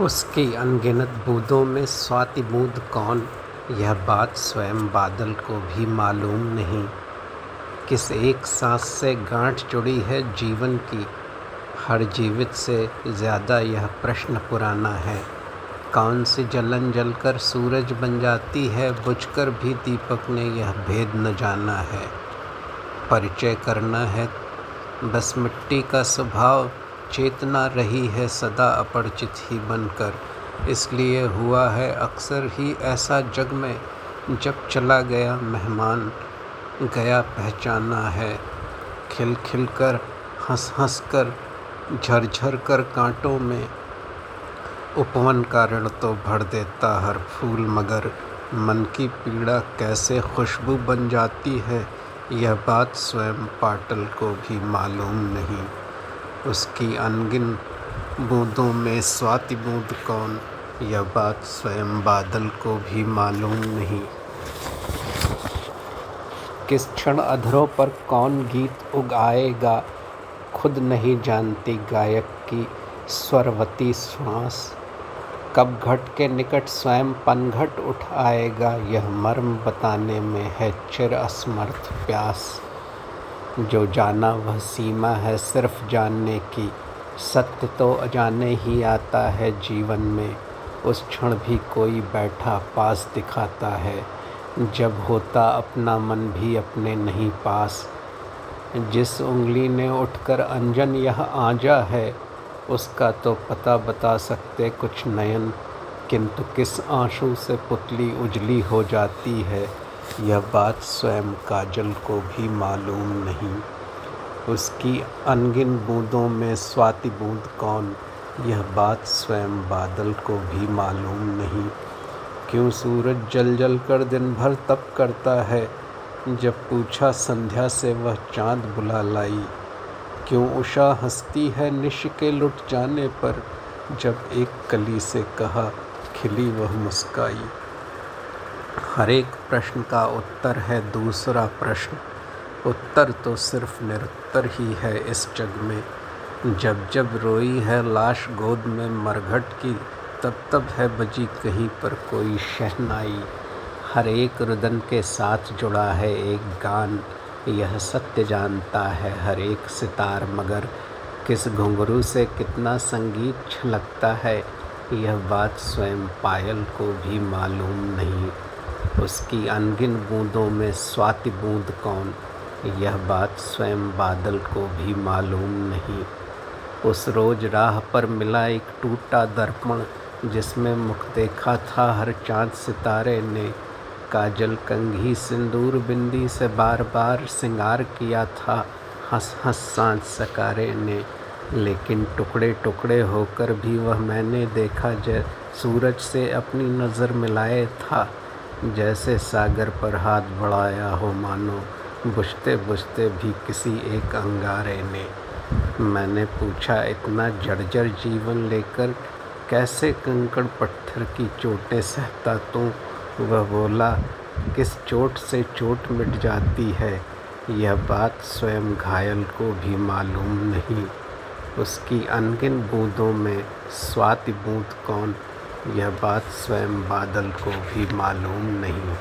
उसकी अनगिनत बूँदों में स्वाति बूँद कौन? यह बात स्वयं बादल को भी मालूम नहीं। किस एक सांस से गांठ जुड़ी है जीवन की? हर जीवित से ज़्यादा यह प्रश्न पुराना है। कौन सी जलन जलकर सूरज बन जाती है? बुझकर भी दीपक ने यह भेद न जाना है। परिचय करना है। बस मिट्टी का स्वभाव चेतना रही है सदा अपरिचित ही बनकर। इसलिए हुआ है अक्सर ही ऐसा जग में, जब चला गया मेहमान, गया पहचाना है। खिल खिल कर, हंस हंस कर झरझर कर कांटों में, उपवन का ऋण तो भर देता हर फूल, मगर मन की पीड़ा कैसे खुशबू बन जाती है, यह बात स्वयं पाटल को भी मालूम नहीं। उसकी अनगिन बूंदों में स्वाति बूँद कौन? यह बात स्वयं बादल को भी मालूम नहीं। किस क्षण अधरों पर कौन गीत उगाएगा, खुद नहीं जानती गायक की स्वरवती श्वास। कब घट के निकट स्वयं पनघट उठ आएगा, यह मर्म बताने में है चिर असमर्थ प्यास। जो जाना वह सीमा है सिर्फ़ जानने की। सत्य तो अजाने ही आता है जीवन में। उस क्षण भी कोई बैठा पास दिखाता है। जब होता अपना मन भी अपने नहीं पास। जिस उंगली ने उठकर अंजन यह आजा है, उसका तो पता बता सकते कुछ नयन। किंतु किस आँसू से पुतली उजली हो जाती है। यह बात स्वयं काजल को भी मालूम नहीं। उसकी अनगिन बूँदों में स्वाति बूंद कौन? यह बात स्वयं बादल को भी मालूम नहीं। क्यों सूरज जल जल कर दिन भर तप करता है? जब पूछा संध्या से वह चाँद बुला लाई। क्यों उषा हंसती है निश के लुट जाने पर? जब एक कली से कहा, खिली वह मुस्काई। हर एक प्रश्न का उत्तर है दूसरा प्रश्न। उत्तर तो सिर्फ़ निरुत्तर ही है इस जग में। जब जब रोई है लाश गोद में मरघट की, तब तब है बजी कहीं पर कोई शहनाई। हर एक रुदन के साथ जुड़ा है एक गान, यह सत्य जानता है हर एक सितार। मगर किस घुंघरू से कितना संगीत छलकता है, यह बात स्वयं पायल को भी मालूम नहीं। उसकी अनगिन बूंदों में स्वाति बूँद कौन? यह बात स्वयं बादल को भी मालूम नहीं। उस रोज राह पर मिला एक टूटा दर्पण, जिसमें मुख देखा था हर चाँद सितारे ने। काजल कंघी सिंदूर बिंदी से बार बार सिंगार किया था हंस हंस साँझ सकारे ने। लेकिन टुकड़े टुकड़े होकर भी वह मैंने देखा जय सूरज से अपनी नज़र मिलाए था। जैसे सागर पर हाथ बढ़ाया हो मानो, बुझते बुझते भी किसी एक अंगारे ने। मैंने पूछा, इतना जर्जर जीवन लेकर कैसे कंकड़ पत्थर की चोटें सहता तू? वह बोला, किस चोट से चोट मिट जाती है, यह बात स्वयं घायल को भी मालूम नहीं। उसकी अनगिन बूँदों में स्वाति बूंद कौन यह बात स्वयं बादल को भी मालूम नहीं